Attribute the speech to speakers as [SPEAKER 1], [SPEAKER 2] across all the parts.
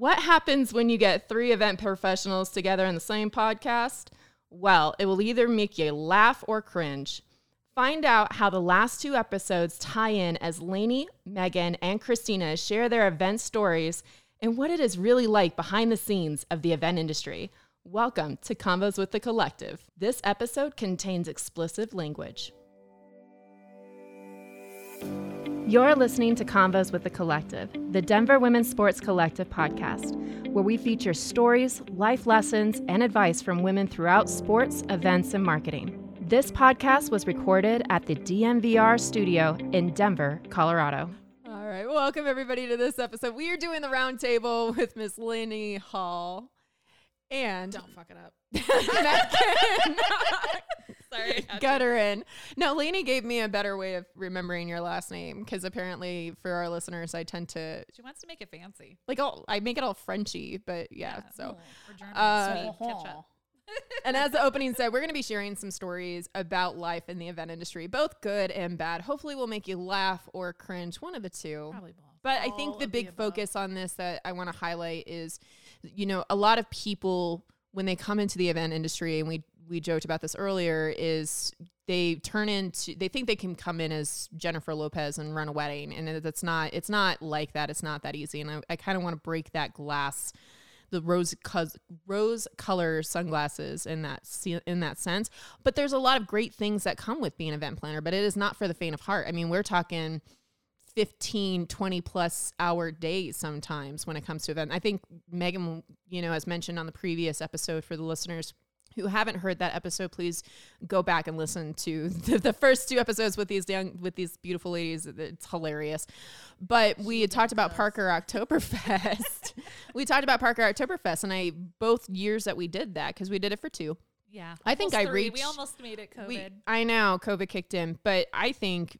[SPEAKER 1] What happens when you get three event professionals together in the same podcast? Well, it will either make you laugh or cringe. Find out how the last two episodes tie in as Laney, Meghan, and Christina share their event stories and what it is really like behind the scenes of the event industry. Welcome to Convos with the Collective. This episode contains explicit language. You're listening to Convos with the Collective, the Denver Women's Sports Collective podcast, where we feature stories, life lessons, and advice from women throughout sports, events, and marketing. This podcast was recorded at the DNVR studio in Denver, Colorado. All right, welcome everybody to this episode. We are doing the roundtable with Miss Laney Hall. And
[SPEAKER 2] don't fuck it up.
[SPEAKER 1] Sorry. Gutteron. No, Laney gave me a better way of remembering your last name because apparently for our listeners, I tend to.
[SPEAKER 2] She wants to make it fancy.
[SPEAKER 1] Like, all, I make it all Frenchy, but yeah. yeah. So,
[SPEAKER 2] oh, uh, sweet.
[SPEAKER 1] and as the opening said, we're going to be sharing some stories about life in the event industry, both good and bad. Hopefully, we'll make you laugh or cringe, one of the two.
[SPEAKER 2] Probably both.
[SPEAKER 1] But all I think the big the focus on this that I want to highlight is, you know, a lot of people when they come into the event industry, and we we joked about this earlier is they turn into they think they can come in as Jennifer Lopez and run a wedding. And it's not it's not like that. It's not that easy. And I, I kind of want to break that glass the rose rose color sunglasses in that in that sense. But there's a lot of great things that come with being an event planner but it is not for the faint of heart. I mean we're talking 15 20 plus hour days sometimes when it comes to event. I think meghan you know as mentioned on the previous episode for the listeners who haven't heard that episode, please go back and listen to the, the, first two episodes with these young with these beautiful ladies. It's hilarious. But we had talked about Parker Oktoberfest. we talked about Parker Oktoberfest, and I both years that we did that because we did it for two.
[SPEAKER 2] Yeah,
[SPEAKER 1] I think I reached.
[SPEAKER 2] We almost made it COVID. We,
[SPEAKER 1] I know COVID kicked in, but I think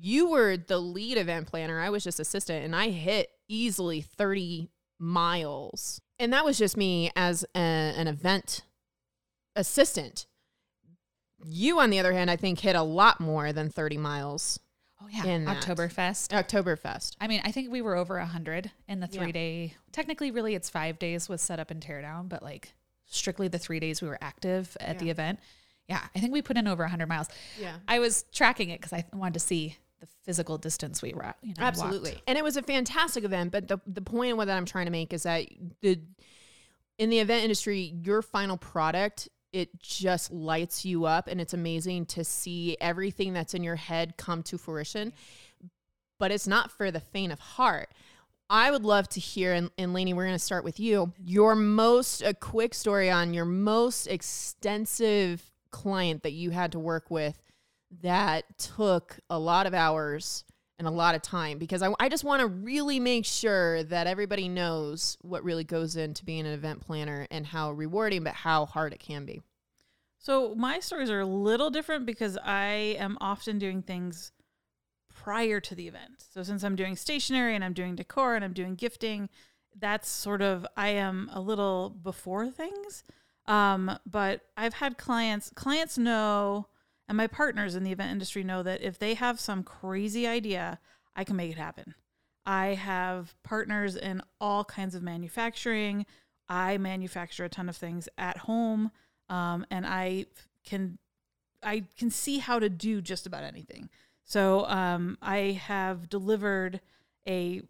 [SPEAKER 1] you were the lead event planner. I was just assistant, and I hit easily thirty miles, and that was just me as a, an event assistant. You, on the other hand, I think hit a lot more than 30 miles.
[SPEAKER 2] Oh yeah, in Oktoberfest.
[SPEAKER 1] Oktoberfest.
[SPEAKER 2] I mean, I think we were over a hundred in the three yeah. day. Technically, really, it's five days with setup and teardown, but like strictly the three days we were active at yeah. the event. Yeah, I think we put in over a hundred miles.
[SPEAKER 1] Yeah,
[SPEAKER 2] I was tracking it because I wanted to see the physical distance we were. You know,
[SPEAKER 1] absolutely,
[SPEAKER 2] walked.
[SPEAKER 1] and it was a fantastic event. But the the point what I'm trying to make is that the in the event industry, your final product it just lights you up and it's amazing to see everything that's in your head come to fruition but it's not for the faint of heart. I would love to hear and, and Laney, we're going to start with you your most a quick story on your most extensive client that you had to work with that took a lot of hours and a lot of time because I, I just want to really make sure that everybody knows what really goes into being an event planner and how rewarding, but how hard it can be.
[SPEAKER 3] So, my stories are a little different because I am often doing things prior to the event. So, since I'm doing stationery and I'm doing decor and I'm doing gifting, that's sort of, I am a little before things. Um, but I've had clients, clients know and my partners in the event industry know that if they have some crazy idea, I can make it happen. I have partners in all kinds of manufacturing. I manufacture a ton of things at home, um, and I can I can see how to do just about anything. So um, I have delivered a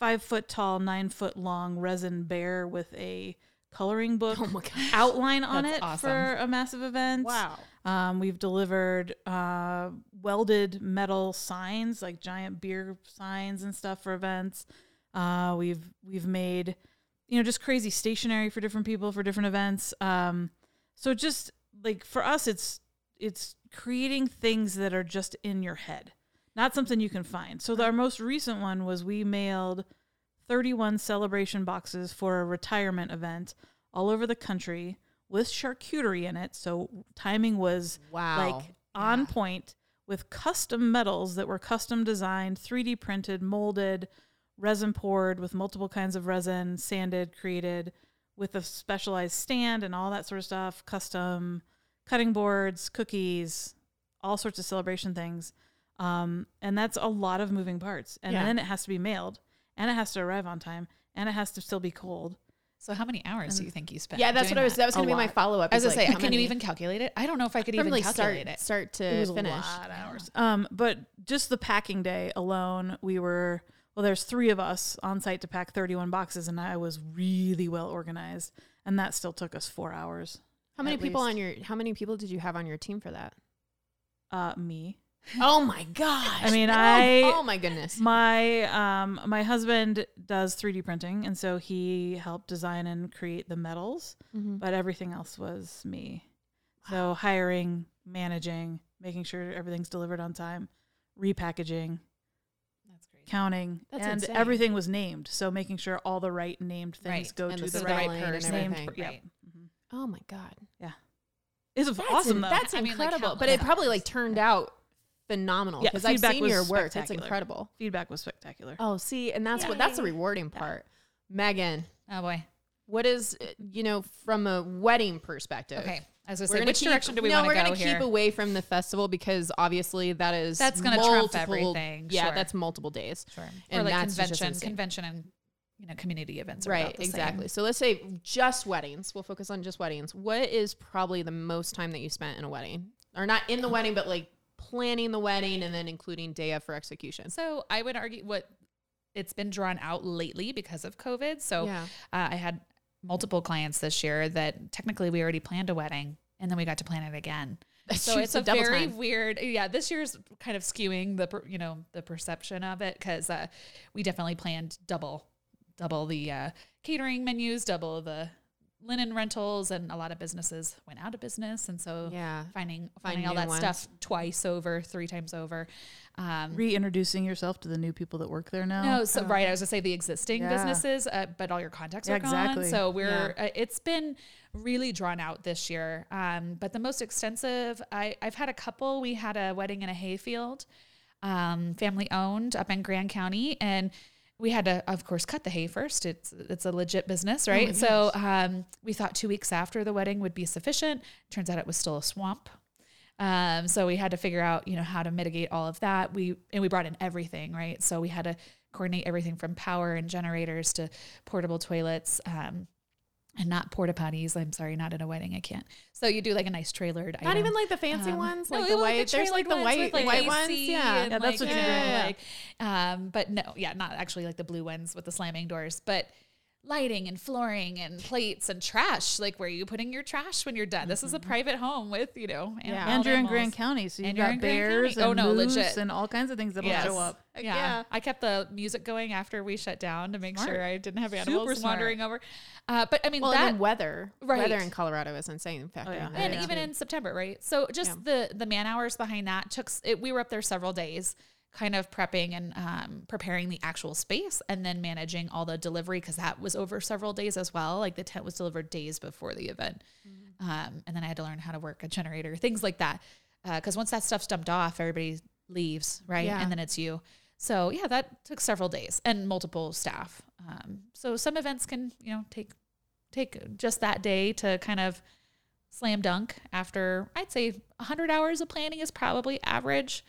[SPEAKER 3] five foot tall, nine foot long resin bear with a coloring book oh outline on it awesome. for a massive event.
[SPEAKER 1] Wow.
[SPEAKER 3] Um, we've delivered uh, welded metal signs, like giant beer signs and stuff for events. Uh, we've we've made, you know, just crazy stationery for different people for different events. Um, so just like for us, it's it's creating things that are just in your head, not something you can find. So our most recent one was we mailed 31 celebration boxes for a retirement event all over the country with charcuterie in it. So timing was
[SPEAKER 1] wow.
[SPEAKER 3] like on yeah. point with custom medals that were custom designed, 3D printed, molded, resin poured with multiple kinds of resin, sanded, created with a specialized stand and all that sort of stuff, custom cutting boards, cookies, all sorts of celebration things. Um, and that's a lot of moving parts. And yeah. then it has to be mailed and it has to arrive on time and it has to still be cold.
[SPEAKER 2] So how many hours do you think you spent?
[SPEAKER 1] Yeah, that's
[SPEAKER 2] doing
[SPEAKER 1] what I was. That was going to be my follow up.
[SPEAKER 2] As I was gonna say, can you even calculate it? I don't know if I could even
[SPEAKER 1] like
[SPEAKER 2] calculate
[SPEAKER 1] start
[SPEAKER 2] it.
[SPEAKER 1] start to
[SPEAKER 3] It was
[SPEAKER 1] finish?
[SPEAKER 3] a lot of hours. Um, but just the packing day alone, we were well. There's three of us on site to pack 31 boxes, and I was really well organized, and that still took us four hours.
[SPEAKER 1] How many people
[SPEAKER 3] least.
[SPEAKER 1] on your? How many people did you have on your team for that?
[SPEAKER 3] Uh, me,
[SPEAKER 1] Oh my gosh!
[SPEAKER 3] I mean, I-
[SPEAKER 1] Oh my goodness!
[SPEAKER 3] my um, my husband does 3D printing, and so he helped design and create the metals,
[SPEAKER 1] Mhm.
[SPEAKER 3] but everything else was me. So hiring, managing, making sure everything's delivered on time, repackaging,
[SPEAKER 2] That's crazy.
[SPEAKER 3] counting,
[SPEAKER 1] That's
[SPEAKER 3] and
[SPEAKER 1] insane.
[SPEAKER 3] everything was named. So making sure all the right named things
[SPEAKER 2] Right.
[SPEAKER 3] go
[SPEAKER 1] And
[SPEAKER 3] to
[SPEAKER 1] the
[SPEAKER 3] the, right person. Named, yep.
[SPEAKER 2] Right.
[SPEAKER 3] Mhm.
[SPEAKER 1] Oh my god!
[SPEAKER 3] Yeah, it's
[SPEAKER 1] That's
[SPEAKER 3] awesome
[SPEAKER 1] in-. That's
[SPEAKER 2] I mean, like,
[SPEAKER 1] incredible. but it probably like turned out phenomenal
[SPEAKER 3] Yeah,
[SPEAKER 1] because I've seen your work.
[SPEAKER 3] It's
[SPEAKER 1] incredible.
[SPEAKER 3] Feedback was spectacular.
[SPEAKER 1] Oh, see, and that's what that's the rewarding part. Meghan,
[SPEAKER 2] Oh boy.
[SPEAKER 1] what is you know from a wedding perspective?
[SPEAKER 2] Okay. As I was gonna
[SPEAKER 1] We're
[SPEAKER 2] say,
[SPEAKER 1] gonna
[SPEAKER 2] which
[SPEAKER 1] keep,
[SPEAKER 2] direction do we
[SPEAKER 1] no,
[SPEAKER 2] want
[SPEAKER 1] we're
[SPEAKER 2] to go
[SPEAKER 1] gonna
[SPEAKER 2] here?
[SPEAKER 1] keep away from the festival because obviously that is
[SPEAKER 2] That's gonna trump
[SPEAKER 1] multiple-
[SPEAKER 2] everything,
[SPEAKER 1] Yeah,
[SPEAKER 2] sure.
[SPEAKER 1] that's multiple days.
[SPEAKER 2] Sure. or like
[SPEAKER 1] that's
[SPEAKER 2] convention,
[SPEAKER 1] insane.
[SPEAKER 2] convention, and you know, community events. Are
[SPEAKER 1] Right,
[SPEAKER 2] about the same.
[SPEAKER 1] exactly. So let's say just weddings. We'll focus on just weddings. What is probably the most time that you spent in a wedding, or not in the wedding, but like planning the wedding and then including day of for execution?
[SPEAKER 2] So I would argue what it's been drawn out lately because of COVID. So
[SPEAKER 1] Yeah.
[SPEAKER 2] uh, I had multiple clients this year that technically we already planned a wedding and then we got to plan it again. So it's a very
[SPEAKER 1] time.
[SPEAKER 2] weird. Yeah, this year's kind of skewing the you know the perception of it because uh, we definitely planned double, double the uh, catering menus, double the linen rentals, and a lot of businesses went out of business, and so
[SPEAKER 1] Yeah.
[SPEAKER 2] finding
[SPEAKER 1] Find
[SPEAKER 2] finding all that
[SPEAKER 1] ones.
[SPEAKER 2] stuff twice over, three times over. Um,
[SPEAKER 3] Reintroducing yourself to the new people that work there now.
[SPEAKER 2] no, so right. I was gonna say the existing
[SPEAKER 3] Yeah.
[SPEAKER 2] businesses, uh, but all your contacts
[SPEAKER 3] Yeah,
[SPEAKER 2] are gone.
[SPEAKER 3] exactly.
[SPEAKER 2] So we're uh, it's been really drawn out this year. Um, but the most extensive, I I've had a couple. We had a wedding in a hayfield, um, family owned up in Grand County, and we had to, of course, cut the hay first. It's it's a legit business, right? so um, we thought two weeks after the wedding would be sufficient. Turns out it was still a swamp. Um, so we had to figure out, you know, how to mitigate all of that. We and we brought in everything, right? So we had to coordinate everything from power and generators to portable toilets, um, and not porta potties. I'm sorry, not at a wedding. I can't. So you do like a nice trailered.
[SPEAKER 1] Not
[SPEAKER 2] item.
[SPEAKER 1] even like the fancy
[SPEAKER 2] Um,
[SPEAKER 1] ones, like
[SPEAKER 2] it
[SPEAKER 1] the white. There's like the white,
[SPEAKER 2] ones with,
[SPEAKER 1] white
[SPEAKER 2] AC
[SPEAKER 1] ones. Yeah,
[SPEAKER 3] Yeah, that's
[SPEAKER 2] like,
[SPEAKER 3] what you
[SPEAKER 2] know,
[SPEAKER 3] do.
[SPEAKER 2] Like, um, but no, yeah, not actually like the blue ones with the slamming doors, but lighting and flooring and plates and trash. Like, where are you putting your trash when you're done? This is a private home with you know, an-
[SPEAKER 1] Yeah.
[SPEAKER 3] and you're in. Grand County, so you've
[SPEAKER 2] And
[SPEAKER 3] got bears
[SPEAKER 2] County. Oh,
[SPEAKER 3] and
[SPEAKER 2] no,
[SPEAKER 3] moose
[SPEAKER 2] legit.
[SPEAKER 3] and all kinds of things that'll
[SPEAKER 2] Yes.
[SPEAKER 3] show up.
[SPEAKER 2] Yeah.
[SPEAKER 1] yeah.
[SPEAKER 2] I kept the music going after we shut down to make
[SPEAKER 3] Smart.
[SPEAKER 2] sure I didn't have
[SPEAKER 3] Super
[SPEAKER 2] animals
[SPEAKER 3] smart.
[SPEAKER 2] wandering over. Uh, but I mean
[SPEAKER 1] Well,
[SPEAKER 2] that
[SPEAKER 1] and weather.
[SPEAKER 2] Right.
[SPEAKER 1] Weather in Colorado is insane. Factoring
[SPEAKER 3] yeah.
[SPEAKER 2] and
[SPEAKER 1] in,
[SPEAKER 2] even
[SPEAKER 1] too.
[SPEAKER 2] in September, right? So just the the man hours behind that took. It, we were up there several days, kind of prepping and um, preparing the actual space, and then managing all the delivery because that was over several days as well. Like the tent was delivered days before the event, um, and then I had to learn how to work a generator, things like that. Because once that stuff's dumped off, everybody leaves, right?
[SPEAKER 1] Yeah.
[SPEAKER 2] And then it's you. So yeah, that took several days and multiple staff. Um, so some events can you know take take just that day to kind of slam dunk after I'd say 100 hours of planning is probably average.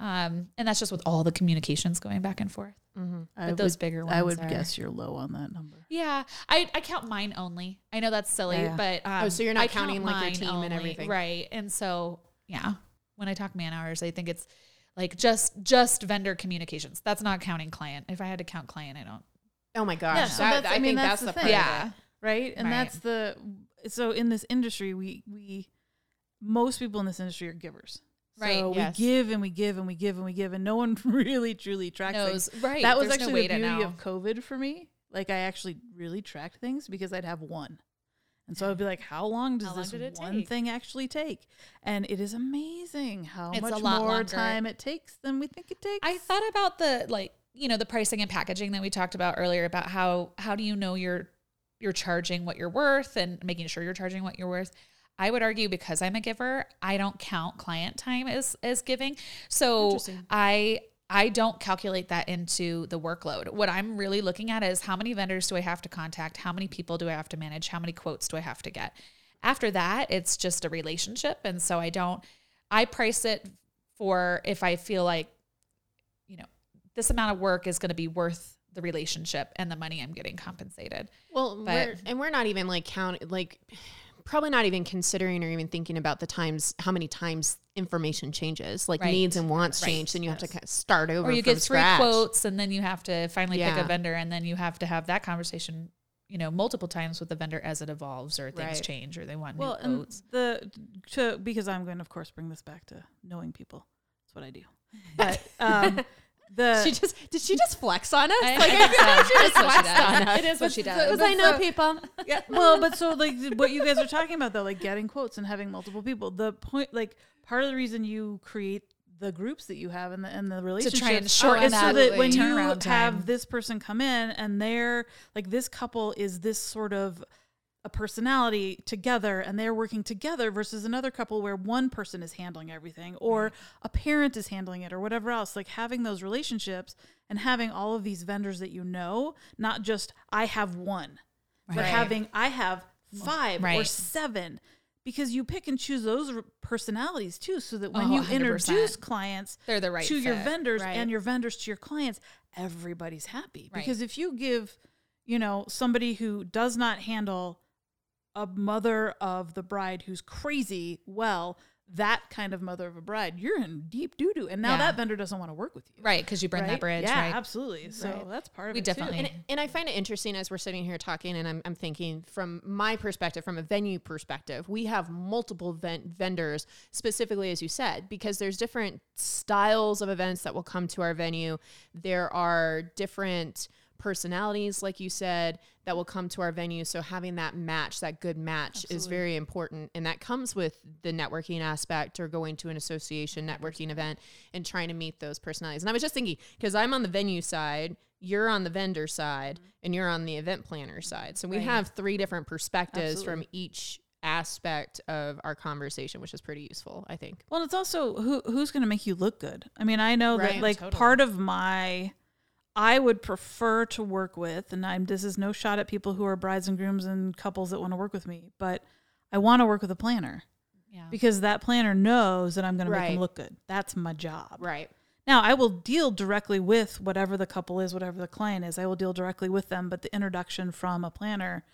[SPEAKER 2] Um, and that's just with all the communications going back and forth.
[SPEAKER 3] I
[SPEAKER 2] But those
[SPEAKER 3] would,
[SPEAKER 2] bigger ones
[SPEAKER 3] I would
[SPEAKER 2] are-
[SPEAKER 3] guess you're low on that number.
[SPEAKER 2] Yeah, I, I count mine only. I know that's silly,
[SPEAKER 3] Yeah.
[SPEAKER 2] but um,
[SPEAKER 1] Oh, so you're not
[SPEAKER 2] I count
[SPEAKER 1] counting, like, your
[SPEAKER 2] mine
[SPEAKER 1] team and everything.
[SPEAKER 2] right? And so yeah, when I talk man hours, I think it's like just just vendor communications. That's not counting client. If I had to count client, I don't.
[SPEAKER 1] oh my gosh,
[SPEAKER 3] Yeah, so
[SPEAKER 1] that-
[SPEAKER 3] that's-
[SPEAKER 1] I,
[SPEAKER 3] I mean,
[SPEAKER 1] think
[SPEAKER 3] that's
[SPEAKER 1] that's,
[SPEAKER 3] the
[SPEAKER 1] the
[SPEAKER 3] thing.
[SPEAKER 1] part of
[SPEAKER 2] Yeah.
[SPEAKER 1] it.
[SPEAKER 3] right? And
[SPEAKER 2] Right.
[SPEAKER 3] that's the so in this industry, we we most people in this industry are givers.
[SPEAKER 2] Right,
[SPEAKER 3] So
[SPEAKER 1] yes.
[SPEAKER 3] we give and we give and we give and we give, and no one really truly tracks
[SPEAKER 2] Knows
[SPEAKER 3] things.
[SPEAKER 2] right?
[SPEAKER 3] That was
[SPEAKER 2] there's
[SPEAKER 3] actually
[SPEAKER 2] way
[SPEAKER 3] the beauty of COVID for me. Like I actually really tracked things because I'd have one. And so I'd be like, how long does
[SPEAKER 2] How
[SPEAKER 3] this one
[SPEAKER 2] take?
[SPEAKER 3] thing actually take? And it is amazing how
[SPEAKER 2] It's
[SPEAKER 3] much more
[SPEAKER 2] longer.
[SPEAKER 3] time it takes than we think it takes.
[SPEAKER 2] I thought about the like you know the pricing and packaging that we talked about earlier about how how do you know you're you're charging what you're worth and making sure you're charging what you're worth. I would argue because I'm a giver, I don't count client time as as giving. So I I don't calculate that into the workload. What I'm really looking at is how many vendors do I have to contact? How many people do I have to manage? How many quotes do I have to get? After that, it's just a relationship. And so I don't, I price it for if I feel like, you know, this amount of work is going to be worth the relationship and the money I'm getting compensated.
[SPEAKER 1] Well,
[SPEAKER 2] But-
[SPEAKER 1] we're, and we're not even like counting, like probably not even considering or even thinking about the times how many times information changes, like
[SPEAKER 2] Right.
[SPEAKER 1] needs and wants
[SPEAKER 2] Right.
[SPEAKER 1] change. Then you have to kind of start over.
[SPEAKER 2] Or you
[SPEAKER 1] from
[SPEAKER 2] get three
[SPEAKER 1] scratch.
[SPEAKER 2] quotes and then you have to finally pick a vendor and then you have to have that conversation, you know, multiple times with the vendor as it evolves or things
[SPEAKER 1] Right.
[SPEAKER 2] change or they want
[SPEAKER 3] Well,
[SPEAKER 2] new
[SPEAKER 3] and
[SPEAKER 2] quotes.
[SPEAKER 3] the to because I'm going to of course bring this back to knowing people. That's what I do. But um, the
[SPEAKER 1] She just did she just flex on us?
[SPEAKER 2] I-
[SPEAKER 1] like
[SPEAKER 2] I think so.
[SPEAKER 1] she just flexed on us.
[SPEAKER 2] It is what she does.
[SPEAKER 1] Because I know people.
[SPEAKER 3] yeah, well, but so like what you guys are talking about though, like getting quotes and having multiple people. The point, like part of the reason you create the groups that you have and the and the relationships
[SPEAKER 2] and shorten
[SPEAKER 3] is so
[SPEAKER 2] that
[SPEAKER 3] when you
[SPEAKER 2] turnaround time.
[SPEAKER 3] have this person come in and they're like this couple is this sort of a personality together and they're working together versus another couple where one person is handling everything or a parent is handling it or whatever else. Like having those relationships and having all of these vendors that you know not just i have one but having i have five or seven because you pick and choose those personalities too. So that when
[SPEAKER 2] Oh,
[SPEAKER 3] you
[SPEAKER 2] 100%.
[SPEAKER 3] introduce clients
[SPEAKER 2] They're the right
[SPEAKER 3] to your vendors
[SPEAKER 1] Right.
[SPEAKER 3] and your vendors to your clients everybody's happy.
[SPEAKER 2] Right.
[SPEAKER 3] because if you give you know somebody who does not handle a mother of the bride who's crazy well that kind of mother of a bride you're in deep doo-doo and now
[SPEAKER 2] Yeah.
[SPEAKER 3] that vendor doesn't want to work with you
[SPEAKER 2] Right, because you burn
[SPEAKER 3] right?
[SPEAKER 2] that bridge,
[SPEAKER 3] yeah
[SPEAKER 2] right?
[SPEAKER 3] absolutely so
[SPEAKER 1] Right.
[SPEAKER 3] that's part of
[SPEAKER 2] We
[SPEAKER 3] it too.
[SPEAKER 2] definitely-
[SPEAKER 1] And, and I find it interesting as we're sitting here talking, and I'm, I'm thinking from my perspective, from a venue perspective, we have multiple ven- vendors, specifically as you said, because there's different styles of events that will come to our venue. There are different personalities, like you said, that will come to our venue. So having that match, that good match, is very important, and that comes with the networking aspect or going to an association networking event and trying to meet those personalities. And I was just thinking because I'm on the venue side you're on the vendor side mm-hmm. and you're on the event planner side. So we
[SPEAKER 2] Right.
[SPEAKER 1] have three different perspectives from each aspect of our conversation, which is pretty useful, I think.
[SPEAKER 3] Well, it's also who who's going to make you look good. I mean, I know that like
[SPEAKER 2] Totally.
[SPEAKER 3] part of my I would prefer to work with, and I'm this is no shot at people who are brides and grooms and couples that want to work with me, but I want to work with a planner
[SPEAKER 2] Yeah.
[SPEAKER 3] because that planner knows that I'm going to make them look good. That's my job.
[SPEAKER 1] Right.
[SPEAKER 3] Now, I will deal directly with whatever the couple is, whatever the client is. I will deal directly with them, but the introduction from a planner,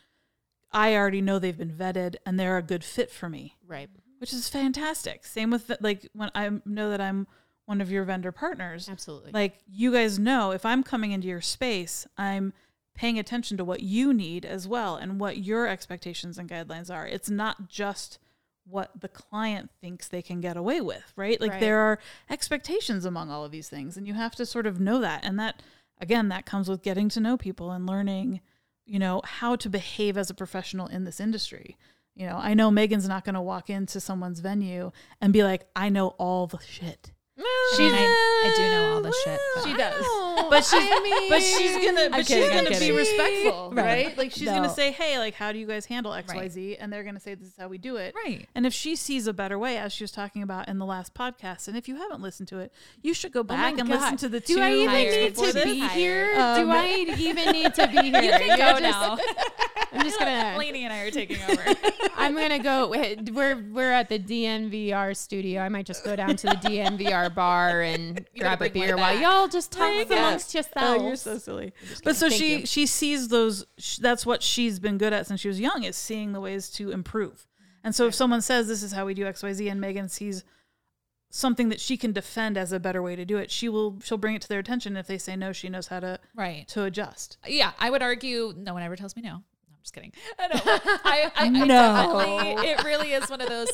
[SPEAKER 3] I already know they've been vetted and they're a good fit for me
[SPEAKER 1] Right.
[SPEAKER 3] which is fantastic. Same with like when I know that I'm one of your vendor partners.
[SPEAKER 1] Absolutely.
[SPEAKER 3] Like you guys know, if I'm coming into your space, I'm paying attention to what you need as well and what your expectations and guidelines are. It's not just what the client thinks they can get away with, right? Like
[SPEAKER 1] Right.
[SPEAKER 3] there are expectations among all of these things and you have to sort of know that. And that again, that comes with getting to know people and learning, you know, how to behave as a professional in this industry. You know, I know Meghan's not going to walk into someone's venue and be like, "I know all the shit."
[SPEAKER 2] She's, I, I do know all this shit. but-
[SPEAKER 3] She does.
[SPEAKER 1] Oh,
[SPEAKER 3] But she's
[SPEAKER 1] I mean-
[SPEAKER 3] but she's gonna
[SPEAKER 2] I'm
[SPEAKER 3] but she's
[SPEAKER 2] kidding,
[SPEAKER 3] gonna be
[SPEAKER 2] kidding.
[SPEAKER 3] respectful, right?
[SPEAKER 2] Right.
[SPEAKER 3] Like she's
[SPEAKER 2] No.
[SPEAKER 3] gonna say, "Hey, like how do you guys handle XYZ?" and they're gonna say this is how we do it.
[SPEAKER 2] Right.
[SPEAKER 3] And if she sees a better way as she was talking about in the last podcast, and if you haven't listened to it, you should go back and listen to the two
[SPEAKER 1] Do I even need to
[SPEAKER 2] this?
[SPEAKER 1] be here?
[SPEAKER 3] Um,
[SPEAKER 1] Do I even need to be here?
[SPEAKER 2] You can go
[SPEAKER 1] just-
[SPEAKER 2] now.
[SPEAKER 1] I'm just gonna.
[SPEAKER 2] Laney and I are taking over.
[SPEAKER 1] I'm gonna go. We're we're at the DNVR studio. I might just go down to the DNVR bar and grab a beer while y'all just talk. Amongst yourselves.
[SPEAKER 3] Oh, you're so silly. But so
[SPEAKER 1] Thank
[SPEAKER 3] she
[SPEAKER 1] you.
[SPEAKER 3] she sees those. Sh- that's what she's been good at since she was young is seeing the ways to improve. And so if someone says this is how we do X Y Z, and Meghan sees something that she can defend as a better way to do it, she will she'll bring it to their attention. If they say no, she knows how to
[SPEAKER 2] right.
[SPEAKER 3] to adjust.
[SPEAKER 2] Yeah, I would argue no one ever tells me no. No, I'm just kidding. I know. I, I, I
[SPEAKER 3] No.
[SPEAKER 2] definitely, it really is one of those.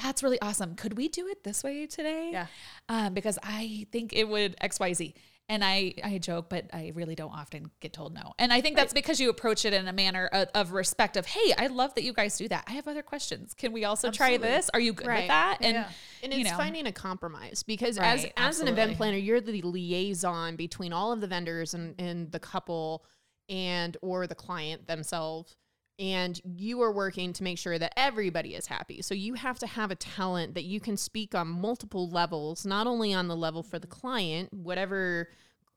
[SPEAKER 2] That's really awesome. Could we do it this way today?
[SPEAKER 3] Yeah.
[SPEAKER 2] Um, because I think it would X Y Z. And I, I joke, but I really don't often get told no. And I think that's because you approach it in a manner of, of respect of, hey, I love that you guys do that. I have other questions. Can we also try this? Are you good
[SPEAKER 1] Right.
[SPEAKER 2] with that? And,
[SPEAKER 3] Yeah.
[SPEAKER 1] And
[SPEAKER 2] you
[SPEAKER 1] it's
[SPEAKER 2] know.
[SPEAKER 1] finding a compromise because as
[SPEAKER 2] Right,
[SPEAKER 1] as an event planner, you're the liaison between all of the vendors and, and the couple and or the client themselves. And you are working to make sure that everybody is happy. So you have to have a talent that you can speak on multiple levels, not only on the level for the client, whatever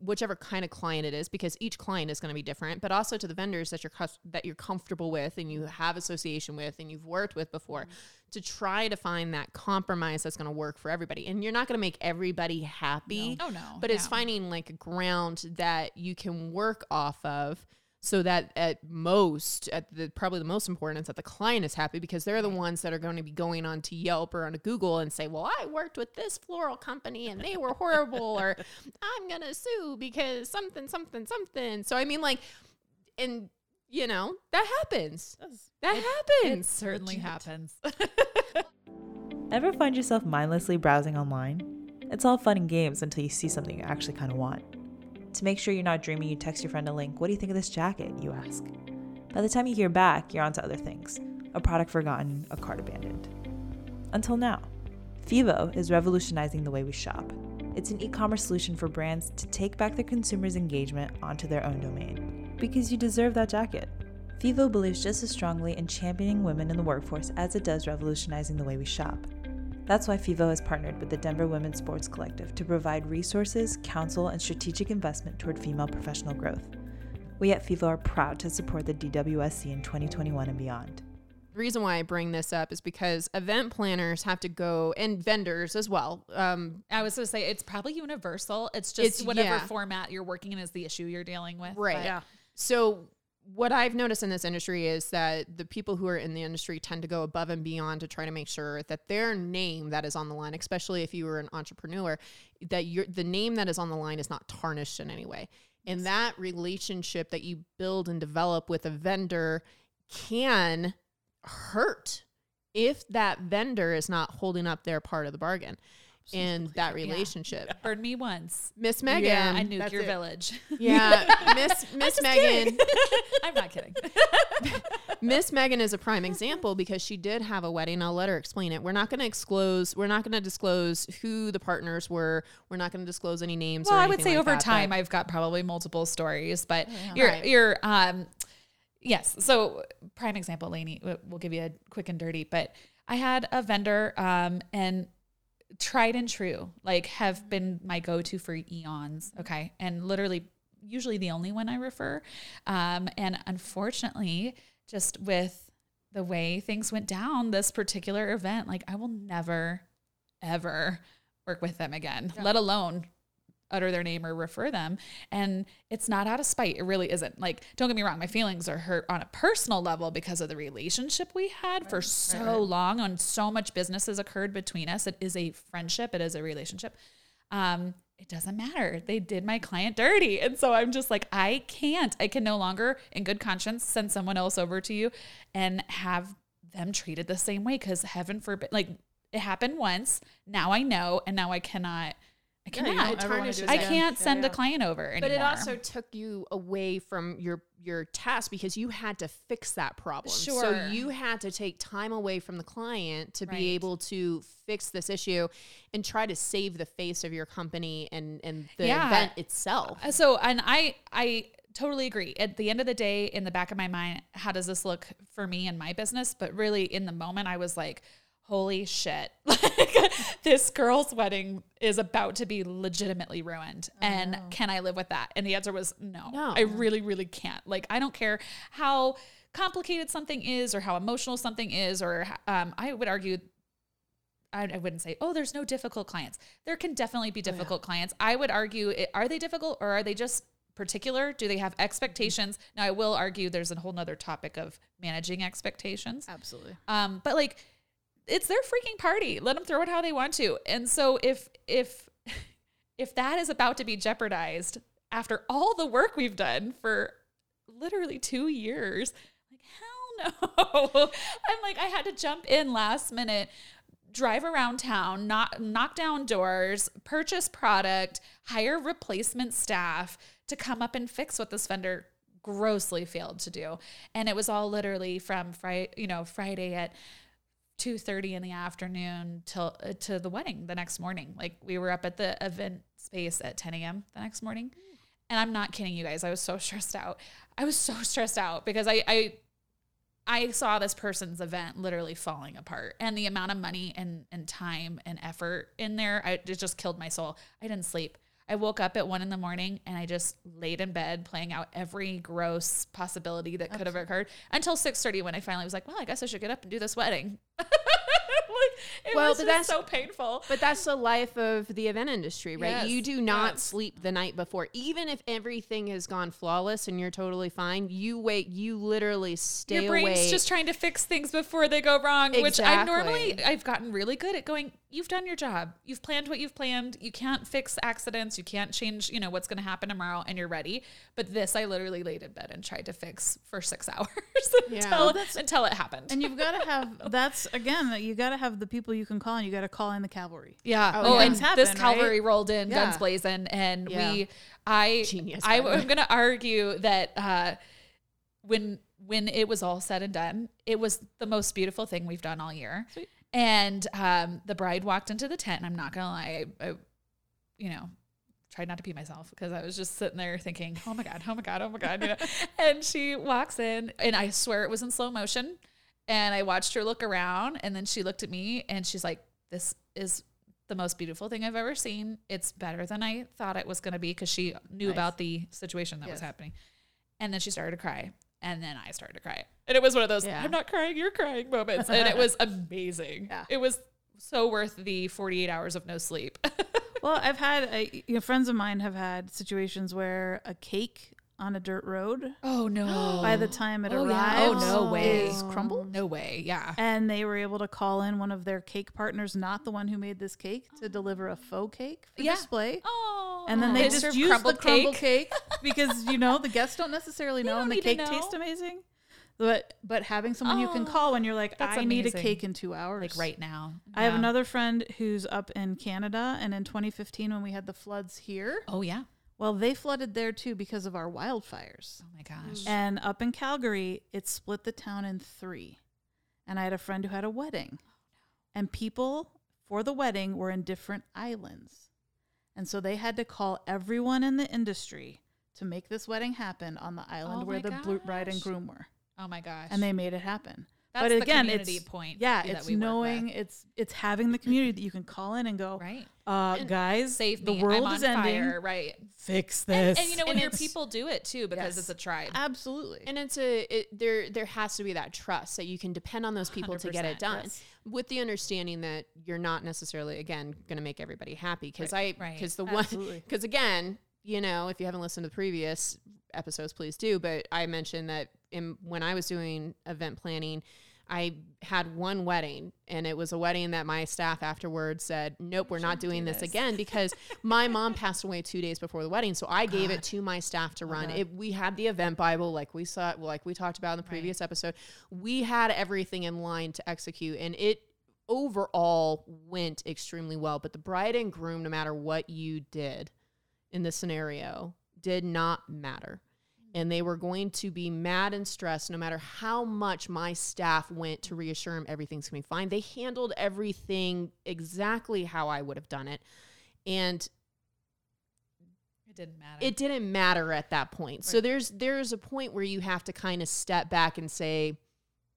[SPEAKER 1] whichever kind of client it is because each client is going to be different but also to the vendors that you're that you're comfortable with and you have association with and you've worked with before to try to find that compromise that's going to work for everybody and you're not going to make everybody happy
[SPEAKER 2] Oh, no.
[SPEAKER 1] but it's finding like a ground that you can work off of so that at most at the probably the most important is that the client is happy because they're the ones that are going to be going on to Yelp or on to Google and say, "Well, I worked with this floral company and they were horrible," or "I'm going to sue because something something something." So I mean like and you know, that happens. That
[SPEAKER 2] It
[SPEAKER 1] happens.
[SPEAKER 2] certainly happens.
[SPEAKER 4] Ever find yourself mindlessly browsing online? It's all fun and games until you see something you actually kind of want. To make sure you're not dreaming, you text your friend a link. What do you think of this jacket? You ask. By the time you hear back, you're on to other things a product forgotten, a cart abandoned. Until now. Fivo is revolutionizing the way we shop. It's an e commerce solution for brands to take back their consumers' engagement onto their own domain. Because you deserve that jacket. Fivo believes just as strongly in championing women in the workforce as it does revolutionizing the way we shop. That's why FIVO has partnered with the Denver Women's Sports Collective to provide resources, counsel, and strategic investment toward female professional growth. We at FIVO are proud to support the DWSC in 2021 and beyond.
[SPEAKER 1] The reason why I bring this up is because event planners have to go and vendors as well. Um,
[SPEAKER 2] I was going to say it's probably universal. It's just
[SPEAKER 1] It's-
[SPEAKER 2] whatever
[SPEAKER 1] yeah.
[SPEAKER 2] format you're working in is the issue you're dealing with.
[SPEAKER 1] Right.
[SPEAKER 2] but-
[SPEAKER 3] Yeah.
[SPEAKER 1] So what I've noticed in this industry is that the people who are in the industry tend to go above and beyond to try to make sure that their name that is on the line, especially if you were an entrepreneur, that your the name that is on the line is not tarnished in any way. And that relationship that you build and develop with a vendor can hurt if that vendor is not holding up their part of the bargain and that relationship.
[SPEAKER 2] Heard me once.
[SPEAKER 1] Miss Meghan,
[SPEAKER 2] Yeah, I nuke your
[SPEAKER 3] it.
[SPEAKER 2] village.
[SPEAKER 1] yeah, Miss Miss Meghan.
[SPEAKER 2] I'm not kidding.
[SPEAKER 1] Miss Meghan is a prime example because she did have a wedding. I'll let her explain it. We're not going to disclose. We're not going to disclose who the partners were. We're not going to disclose any names.
[SPEAKER 2] well,
[SPEAKER 1] or
[SPEAKER 2] I would say
[SPEAKER 1] like
[SPEAKER 2] over
[SPEAKER 1] that,
[SPEAKER 2] time, I've got probably multiple stories, but you're,
[SPEAKER 1] Right.
[SPEAKER 2] you're, um, yes. So prime example, Laney, we'll give you a quick and dirty, but I had a vendor, um, and tried and true, like have been my go-to for eons. Okay. And literally usually the only one I refer. Um, and unfortunately, just with the way things went down, this particular event, like I will never, ever work with them again, let alone utter their name or refer them. And it's not out of spite. It really isn't. Like, don't get me wrong, my feelings are hurt on a personal level because of the relationship we had for so long and so much business has occurred between us. It is a friendship, it is a relationship. Um, it doesn't matter. They did my client dirty. And so I'm just like, I can't. I can no longer, in good conscience, send someone else over to you and have them treated the same way. Cause heaven forbid, like it happened once. Now I know, and now I cannot. I
[SPEAKER 3] Yeah,
[SPEAKER 2] cannot.
[SPEAKER 3] don't
[SPEAKER 1] tarnishes
[SPEAKER 3] it
[SPEAKER 2] I can't
[SPEAKER 3] Yeah,
[SPEAKER 2] send
[SPEAKER 3] yeah.
[SPEAKER 2] a client over anymore.
[SPEAKER 1] But it also took you away from your your task because you had to fix that problem.
[SPEAKER 2] Sure.
[SPEAKER 1] So you had to take time away from the client to
[SPEAKER 2] Right.
[SPEAKER 1] be able to fix this issue and try to save the face of your company and and the
[SPEAKER 2] Yeah.
[SPEAKER 1] event itself.
[SPEAKER 2] Uh, So, and I, I totally agree. At the end of the day, in the back of my mind, how does this look for me and my business? But really, in the moment, I was like, holy shit. Like, this girl's wedding is about to be legitimately ruined. and can I live with that? And the answer was no.
[SPEAKER 1] No.
[SPEAKER 2] I really, really can't. Like, I don't care how complicated something is or how emotional something is, or um, I would argue I, I wouldn't say, oh, there's no difficult clients. There can definitely be difficult clients. I would argue, it, are they difficult or are they just particular? Do they have expectations? Now, I will argue there's a whole nother topic of managing expectations.
[SPEAKER 3] Absolutely.
[SPEAKER 2] Um, but like, it's their freaking party. Let them throw it how they want to. And so if if if that is about to be jeopardized after all the work we've done for literally two years, like hell no. I'm like, I had to jump in last minute, drive around town, knock knock down doors, purchase product, hire replacement staff to come up and fix what this vendor grossly failed to do. And it was all literally from Friday, you know, Friday at 2:30 in the afternoon till uh, to the wedding the next morning. Like we were up at the event space at 10 a.m. the next morning. And I'm not kidding you guys. I was so stressed out. I was so stressed out because I I I saw this person's event literally falling apart and the amount of money and, and time and effort in there, I, it just killed my soul. I didn't sleep. I woke up at one in the morning and I just laid in bed playing out every gross possibility that could have occurred until six thirty when I finally was like, well, I guess I should get up and do this wedding. like it
[SPEAKER 1] Well,
[SPEAKER 2] was
[SPEAKER 1] but that's-
[SPEAKER 2] so painful.
[SPEAKER 1] But that's the life of the event industry, right?
[SPEAKER 2] Yes,
[SPEAKER 1] You do not
[SPEAKER 2] yes.
[SPEAKER 1] sleep the night before. Even if everything has gone flawless and you're totally fine, you wait, you literally stay
[SPEAKER 2] Your brain's
[SPEAKER 1] awake.
[SPEAKER 2] just trying to fix things before they go wrong, which I normally I've gotten really good at going. You've done your job. You've planned what you've planned. You can't fix accidents. You can't change. You know what's going to happen tomorrow, and you're ready. But this, I literally laid in bed and tried to fix for six hours until until it happened.
[SPEAKER 3] And you've got to have that's again you got to have the people you can call and you got to call in the cavalry.
[SPEAKER 2] Yeah.
[SPEAKER 1] Oh,
[SPEAKER 2] Oh,
[SPEAKER 1] yeah.
[SPEAKER 2] and
[SPEAKER 3] Things happen,
[SPEAKER 2] this cavalry
[SPEAKER 3] right?
[SPEAKER 2] rolled in,
[SPEAKER 3] Yeah.
[SPEAKER 2] guns blazing, and
[SPEAKER 1] Yeah.
[SPEAKER 2] we, I,
[SPEAKER 1] Genius,
[SPEAKER 2] I,
[SPEAKER 1] by the way.
[SPEAKER 2] am going to argue that uh, when when it was all said and done, it was the most beautiful thing we've done all year. And um, the bride walked into the tent, and I'm not gonna lie, I, I you know, tried not to pee myself because I was just sitting there thinking, oh my god, oh my god, oh my god, you know. and she walks in, and I swear it was in slow motion. And I watched her look around, and then she looked at me, and she's like, "This is the most beautiful thing I've ever seen. It's better than I thought it was going to be because she knew
[SPEAKER 3] Nice.
[SPEAKER 2] about the situation that was happening." And then she started to cry, and then I started to cry, and it was one of those
[SPEAKER 1] Yeah.
[SPEAKER 2] "I'm not crying, you're crying" moments, and it was amazing.
[SPEAKER 1] Yeah.
[SPEAKER 2] It was so worth the 48 hours of no sleep.
[SPEAKER 3] Well, I've had I, you know, friends of mine have had situations where a cake on a dirt road
[SPEAKER 2] oh no!
[SPEAKER 3] by the time it
[SPEAKER 2] Oh, yeah. Oh, no way.
[SPEAKER 3] is crumbled.
[SPEAKER 2] no way, yeah.
[SPEAKER 3] And they were able to call in one of their cake partners, not the one who made this cake, to deliver a faux cake for
[SPEAKER 2] Yeah.
[SPEAKER 3] display.
[SPEAKER 2] Oh,
[SPEAKER 3] And then they, just
[SPEAKER 2] serve
[SPEAKER 3] use the crumble cake because you know the guests don't necessarily know,
[SPEAKER 2] don't
[SPEAKER 3] and the cake tastes amazing. But but having someone you can oh, call when you're like,
[SPEAKER 2] that's
[SPEAKER 3] I need a cake in two hours,
[SPEAKER 2] like right now.
[SPEAKER 3] I have another friend who's up in Canada, and in 2015 when we had the floods here,
[SPEAKER 2] Oh yeah.
[SPEAKER 3] well, they flooded there too because of our wildfires.
[SPEAKER 2] Oh my gosh. Mm.
[SPEAKER 3] And up in Calgary, it split the town in three. And I had a friend who had a wedding. And people for the wedding were in different islands. And so they had to call everyone in the industry to make this wedding happen on the island
[SPEAKER 2] Oh
[SPEAKER 3] where the bl- bride and groom were.
[SPEAKER 2] Oh my gosh.
[SPEAKER 3] And they made it happen.
[SPEAKER 2] That's
[SPEAKER 3] but
[SPEAKER 2] the
[SPEAKER 3] again,
[SPEAKER 2] community
[SPEAKER 3] it's
[SPEAKER 2] point
[SPEAKER 3] Yeah,
[SPEAKER 2] that
[SPEAKER 3] it's
[SPEAKER 2] we
[SPEAKER 3] knowing it's it's having the community that you can call in and go,
[SPEAKER 2] right.
[SPEAKER 3] uh,
[SPEAKER 1] And
[SPEAKER 3] guys,
[SPEAKER 2] Save
[SPEAKER 3] the world
[SPEAKER 2] I'm
[SPEAKER 3] is
[SPEAKER 2] on
[SPEAKER 3] ending.
[SPEAKER 2] fire. Right.
[SPEAKER 3] Fix this.
[SPEAKER 2] and you know when your people do it too because
[SPEAKER 3] Yes.
[SPEAKER 2] it's a tribe.
[SPEAKER 3] absolutely.
[SPEAKER 1] and it's a it, there there has to be that trust that you can depend on those people to get it done
[SPEAKER 3] yes.
[SPEAKER 1] with the understanding that you're not necessarily again going to make everybody happy because i
[SPEAKER 2] right.
[SPEAKER 1] because the
[SPEAKER 3] Absolutely.
[SPEAKER 1] one because again you know if you haven't listened to the previous episodes please do but i mentioned that in, when i was doing event planning I had one wedding and it was a wedding that my staff afterwards said, Nope, we're not doing this, again because my mom passed away two days before the wedding. So I gave it to my staff to run. It, we had the event Bible, like we saw, like we talked about in the previous episode. We had everything in line to execute and it overall went extremely well. But the bride and groom, no matter what you did in this scenario, did not matter and they were going to be mad and stressed no matter how much my staff went to reassure them everything's going to be fine. They handled everything exactly how I would have done it. And
[SPEAKER 2] It didn't matter.
[SPEAKER 1] it didn't matter at that point. So there's there's a point where you have to kind of step back and say,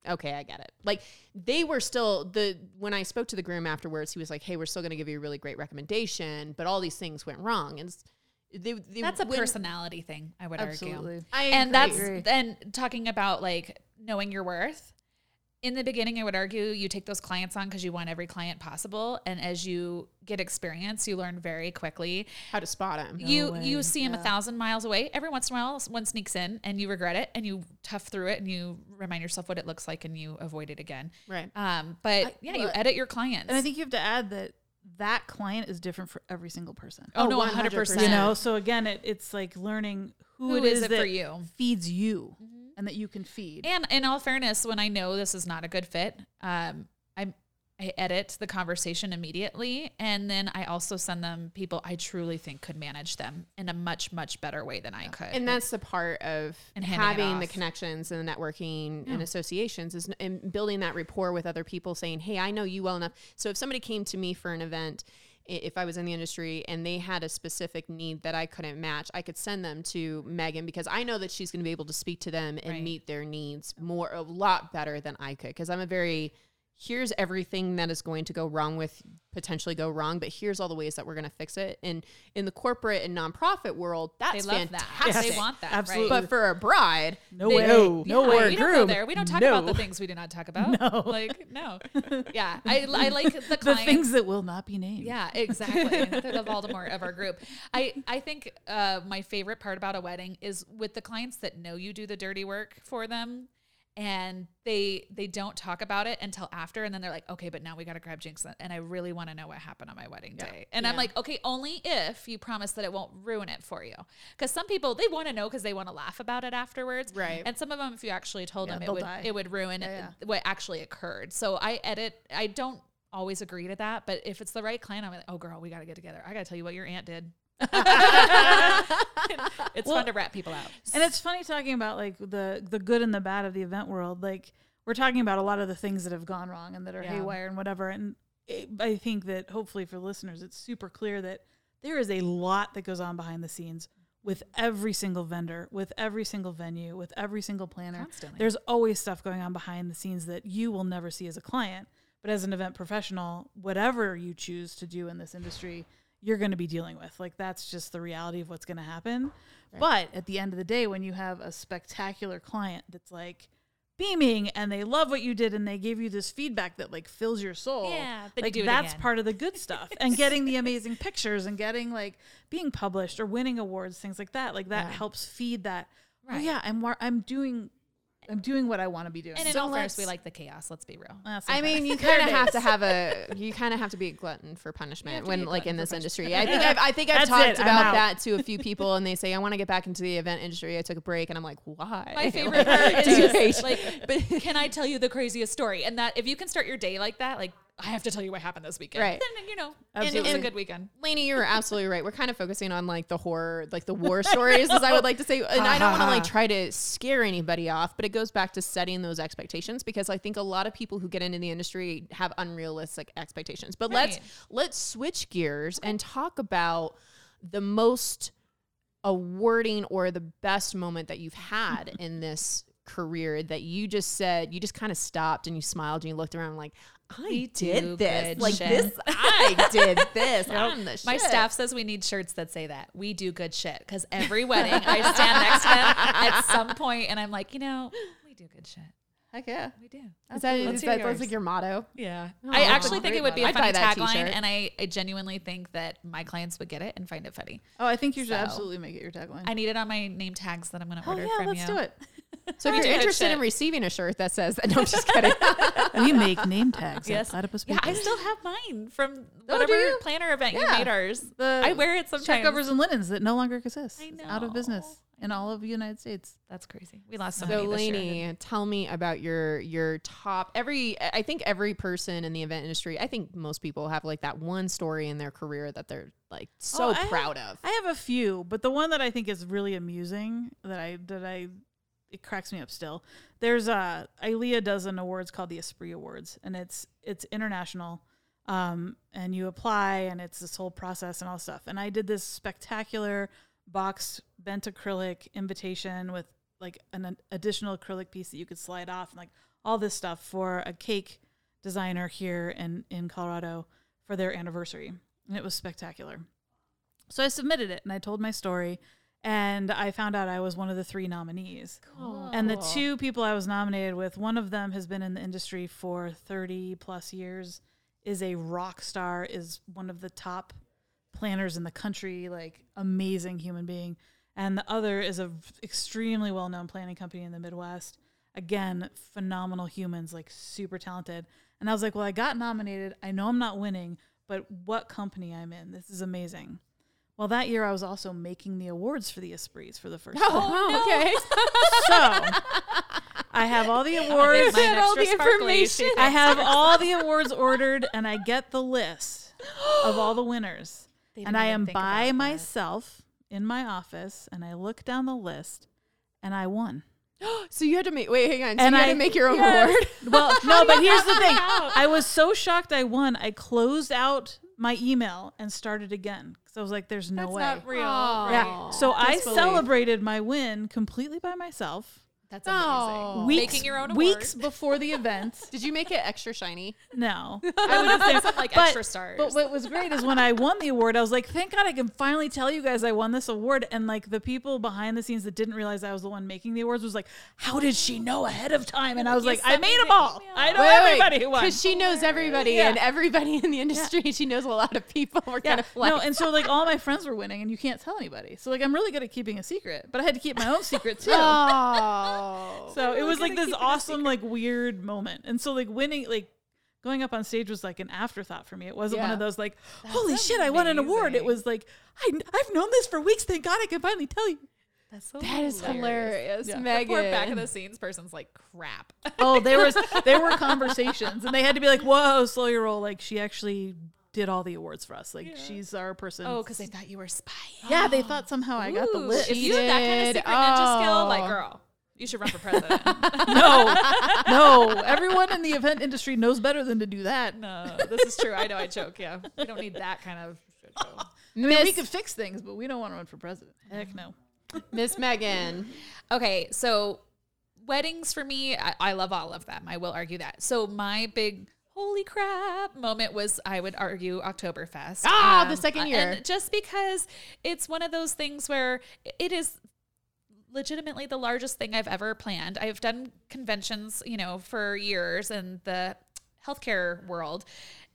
[SPEAKER 1] okay, I get it. Like they were still the when I spoke to the groom afterwards, he was like, "Hey, we're still going to give you a really great recommendation, but all these things went wrong." And they, they
[SPEAKER 2] that's a
[SPEAKER 1] when-
[SPEAKER 2] personality thing, I would argue.
[SPEAKER 3] Absolutely.
[SPEAKER 1] I
[SPEAKER 2] and
[SPEAKER 1] agree.
[SPEAKER 2] that's and talking about like knowing your worth in the beginning i would argue you take those clients on because you want every client possible and as you get experience you learn very quickly
[SPEAKER 1] how to spot him.
[SPEAKER 2] you
[SPEAKER 3] way.
[SPEAKER 2] you see them a thousand miles away every once in a while one sneaks in and you regret it and you tough through it and you remind yourself what it looks like and you avoid it again
[SPEAKER 1] Right.
[SPEAKER 2] um but
[SPEAKER 3] I-
[SPEAKER 2] yeah you edit your clients
[SPEAKER 3] And I think you have to add that that client is different for every single person.
[SPEAKER 2] oh,
[SPEAKER 1] Oh,
[SPEAKER 2] no 100%,
[SPEAKER 1] 100%.
[SPEAKER 3] You know, so again, it, it's like learning who,
[SPEAKER 2] Who
[SPEAKER 3] it
[SPEAKER 2] is
[SPEAKER 3] is
[SPEAKER 2] it
[SPEAKER 3] that
[SPEAKER 2] for you?
[SPEAKER 3] feeds you and that you can feed.
[SPEAKER 2] And in all fairness, when I know this is not a good fit, um, I I edit the conversation immediately, and then I also send them people I truly think could manage them in a much much better way than I could.
[SPEAKER 1] and that's the part of
[SPEAKER 2] And
[SPEAKER 1] having the connections and the networking and associations is and building that rapport with other people saying hey i know you well enough so if somebody came to me for an event if i was in the industry and they had a specific need that i couldn't match i could send them to meghan because i know that she's going to be able to speak to them and
[SPEAKER 2] Right.
[SPEAKER 1] meet their needs more a lot better than i could because i'm a very here's everything that is going to go wrong with potentially go wrong, but here's all the ways that we're going to fix it. And in the corporate and nonprofit world, that's
[SPEAKER 2] They love that.
[SPEAKER 1] fantastic.
[SPEAKER 2] They want that.
[SPEAKER 3] Absolutely.
[SPEAKER 2] Right?
[SPEAKER 1] But for a bride,
[SPEAKER 3] No
[SPEAKER 2] They-
[SPEAKER 3] way.
[SPEAKER 2] they-
[SPEAKER 3] no
[SPEAKER 2] yeah,
[SPEAKER 3] way.
[SPEAKER 2] We don't go there. We don't talk about the things we do not talk about.
[SPEAKER 3] No.
[SPEAKER 2] Like, no. Yeah. I, I like the
[SPEAKER 3] The things that will not be named.
[SPEAKER 2] Yeah, exactly. The Voldemort of our group. I, I think uh, my favorite part about a wedding is with the clients that know you do the dirty work for them and they they don't talk about it until after and then they're like okay but now we got to grab jinx and i really want to know what happened on my wedding day. And i'm like okay only if you promise that it won't ruin it for you. Because some people they want to know because they want to laugh about it afterwards.
[SPEAKER 1] Right.
[SPEAKER 2] and some of them if you actually told
[SPEAKER 3] Yeah,
[SPEAKER 2] them it would
[SPEAKER 3] die.
[SPEAKER 2] it would ruin
[SPEAKER 3] Yeah,
[SPEAKER 2] what actually occurred. So i edit i don't always agree to that but if it's the right client i'm like oh girl we got to get together. I got to tell you what your aunt did it's
[SPEAKER 3] Well,
[SPEAKER 2] fun to rat people out
[SPEAKER 3] And it's funny talking about like the the good and the bad of the event world. Like we're talking about a lot of the things that have gone wrong and that are
[SPEAKER 2] Yeah.
[SPEAKER 3] haywire and whatever. And it, I think that hopefully for listeners, it's super clear that there is a lot that goes on behind the scenes with every single vendor, with every single venue, with every single planner.
[SPEAKER 2] Constantly.
[SPEAKER 3] There's always stuff going on behind the scenes that you will never see as a client. But as an event professional, whatever you choose to do in this industry, you're going to be dealing with. Like that's just the reality of what's going to happen. But at the end of the day, when you have a spectacular client that's like beaming and they love what you did and they give you this feedback that like fills your soul,
[SPEAKER 2] Yeah,
[SPEAKER 3] like that's
[SPEAKER 2] again.
[SPEAKER 3] part of the good stuff. and getting the amazing pictures and getting like being published or winning awards, things like that, like that
[SPEAKER 1] Yeah.
[SPEAKER 3] helps feed that. Oh yeah, I'm I'm doing I'm doing what I want to be doing.
[SPEAKER 2] and in
[SPEAKER 1] So
[SPEAKER 2] all fairness we like the chaos let's be real
[SPEAKER 3] Well,
[SPEAKER 1] I mean, you kind of have to have a you kind of have to be a glutton for punishment when like in this industry. I think I've, I think I've
[SPEAKER 3] That's
[SPEAKER 1] talked
[SPEAKER 3] it,
[SPEAKER 1] about that to a few people, and they say I want to get back into the event industry. I took a break, and I'm like, why?
[SPEAKER 2] my favorite part is just like
[SPEAKER 1] but-
[SPEAKER 2] can i tell you the craziest story and that if you can start your day like that like i have to tell you what happened this weekend
[SPEAKER 1] Right.
[SPEAKER 2] then you know
[SPEAKER 3] Absolutely.
[SPEAKER 2] it was a good weekend
[SPEAKER 1] Laney, you're absolutely right. We're kind of focusing on like the horror, like the war stories, as I would like to say. And I don't want to like try to scare anybody off, but it goes back to setting those expectations because I think a lot of people who get into the industry have unrealistic expectations. But let's let's switch gears and talk about the most awarding or the best moment that you've had in this career that you just said you just kind of stopped and you smiled and you looked around like I did this. like
[SPEAKER 2] shit.
[SPEAKER 1] this I did this. I'm the
[SPEAKER 2] my staff says we need shirts that say that. We do good shit because every wedding i stand next to them at some point and i'm like you know we do good shit.
[SPEAKER 1] Heck yeah.
[SPEAKER 2] We do.
[SPEAKER 1] Is that, is that that's like your motto?
[SPEAKER 2] Yeah.
[SPEAKER 1] Oh,
[SPEAKER 2] i actually think it would be a. Funny tagline and I, I genuinely think that my clients would get it and find it funny.
[SPEAKER 3] Oh, I think you should
[SPEAKER 2] So-
[SPEAKER 3] absolutely make it your tagline.
[SPEAKER 2] i need it on my name tags that i'm going to
[SPEAKER 3] oh
[SPEAKER 2] order
[SPEAKER 3] yeah,
[SPEAKER 2] from
[SPEAKER 3] let's
[SPEAKER 2] you.
[SPEAKER 3] do it.
[SPEAKER 1] So if you're interested in receiving a shirt that says no I'm just kidding
[SPEAKER 3] we make name tags.
[SPEAKER 2] Yes.
[SPEAKER 3] At Platypus
[SPEAKER 2] Yeah, I
[SPEAKER 3] Papers.
[SPEAKER 2] still have mine from
[SPEAKER 1] Oh,
[SPEAKER 2] whatever
[SPEAKER 1] do you?
[SPEAKER 2] planner event you made ours.
[SPEAKER 3] The
[SPEAKER 2] I wear it sometimes.
[SPEAKER 3] check covers and linens that no longer exist.
[SPEAKER 2] I
[SPEAKER 3] It's out of business in all of the United States.
[SPEAKER 2] That's crazy. We lost so,
[SPEAKER 1] So
[SPEAKER 2] many this year.
[SPEAKER 1] Laney, tell me about your your top every I think every person in the event industry, I think most people have like that one story in their career that they're like so
[SPEAKER 3] Oh, I have-
[SPEAKER 1] proud of.
[SPEAKER 3] I have a few, but the one that I think is really amusing that I that I it cracks me up still. There's uh ILEA does an awards called the Esprit Awards and it's it's international. Um and you apply and it's this whole process and all stuff. And I did this spectacular box bent acrylic invitation with like an ad- additional acrylic piece that you could slide off and like all this stuff for a cake designer here in in Colorado for their anniversary. And it was spectacular. So I submitted it and I told my story and I found out I was one of the three nominees. Cool. And the two people I was nominated with, one of them has been in the industry for 30 plus years, is a rock star, is one of the top planners in the country, like amazing human being. And the other is a v- extremely well-known planning company in the Midwest. Again, phenomenal humans, like super talented. And I was like, well, I got nominated. I know I'm not winning, but what company I'm in? This is amazing. Well, that year I was also making the awards for the Esprits for the first time.
[SPEAKER 1] Oh, okay.
[SPEAKER 3] So I have all the awards.
[SPEAKER 2] mine
[SPEAKER 1] all the information.
[SPEAKER 3] I have all the awards ordered, and I get the list of all the winners. And I am by
[SPEAKER 2] about that.
[SPEAKER 3] myself in my office, and I look down the list, and I won.
[SPEAKER 1] so you had to make wait, hang on. So
[SPEAKER 3] and
[SPEAKER 1] you
[SPEAKER 3] I
[SPEAKER 1] had to make your own
[SPEAKER 3] Yes.
[SPEAKER 1] award.
[SPEAKER 3] Well, no, but here's the thing. I was so shocked I won. I closed out my email and started again because I was like, "There's no
[SPEAKER 2] That's
[SPEAKER 3] way."
[SPEAKER 2] not real.
[SPEAKER 1] Aw.
[SPEAKER 3] Yeah.
[SPEAKER 2] right?
[SPEAKER 3] So I
[SPEAKER 1] Disbelief.
[SPEAKER 3] celebrated my win completely by myself.
[SPEAKER 2] That's amazing.
[SPEAKER 1] Oh.
[SPEAKER 3] Weeks,
[SPEAKER 2] Making your own award.
[SPEAKER 3] weeks before the event.
[SPEAKER 1] Did you make it extra shiny?
[SPEAKER 3] No,
[SPEAKER 2] I would have put some like
[SPEAKER 3] But-
[SPEAKER 2] extra stars.
[SPEAKER 3] But what was great is when I won the award, I was like, thank God I can finally tell you guys I won this award. And like the people behind the scenes that didn't realize I was the one making the awards was like, how did she know ahead of time? And I was
[SPEAKER 2] You
[SPEAKER 3] like, I made
[SPEAKER 2] the
[SPEAKER 3] them all.
[SPEAKER 2] email.
[SPEAKER 3] I know everybody who won.
[SPEAKER 1] Because she knows everybody
[SPEAKER 3] Yeah.
[SPEAKER 1] and everybody in the industry. She knows a lot of people. We're
[SPEAKER 3] Yeah,
[SPEAKER 1] kind of like,
[SPEAKER 3] no, and so like all my friends were winning, and you can't tell anybody. So like I'm really good at keeping a secret, but I had to keep my own secret too.
[SPEAKER 1] oh. Oh.
[SPEAKER 3] so it was like this awesome like weird moment, and so like winning like. Going up on stage was like an afterthought for me. It wasn't one of those like, "Holy shit, I won an award!" It was like, I, "I've known this for weeks. Thank God I can finally tell you."
[SPEAKER 2] That's so
[SPEAKER 1] that is hilarious,
[SPEAKER 3] Yeah.
[SPEAKER 2] The
[SPEAKER 1] Meghan.
[SPEAKER 2] poor back of the scenes person's like crap.
[SPEAKER 3] Oh, there was there were conversations, and they had to be like, "Whoa, slow your roll!" Like she actually did all the awards for us. Like she's our person.
[SPEAKER 2] oh, because they thought you were spying.
[SPEAKER 3] yeah, they thought somehow I got the list.
[SPEAKER 2] If you have that kind of
[SPEAKER 1] did.
[SPEAKER 2] secret ninja skill, like
[SPEAKER 1] Oh.
[SPEAKER 2] girl, you should run for president.
[SPEAKER 3] no, no. Everyone in the event industry knows better than to do that.
[SPEAKER 2] no, this is true. I know I joke. Yeah, we don't need that kind of shit.
[SPEAKER 3] I mean, we could fix things, but we don't want to run for president. Heck no.
[SPEAKER 1] Miss Meghan.
[SPEAKER 2] Okay, so weddings for me, I, I love all of them. I will argue that. So my big holy crap moment was, I would argue, Oktoberfest. Um,
[SPEAKER 1] Ah, the second year.
[SPEAKER 2] And just because it's one of those things where it is legitimately the largest thing I've ever planned. I've done conventions, you know, for years in the healthcare world,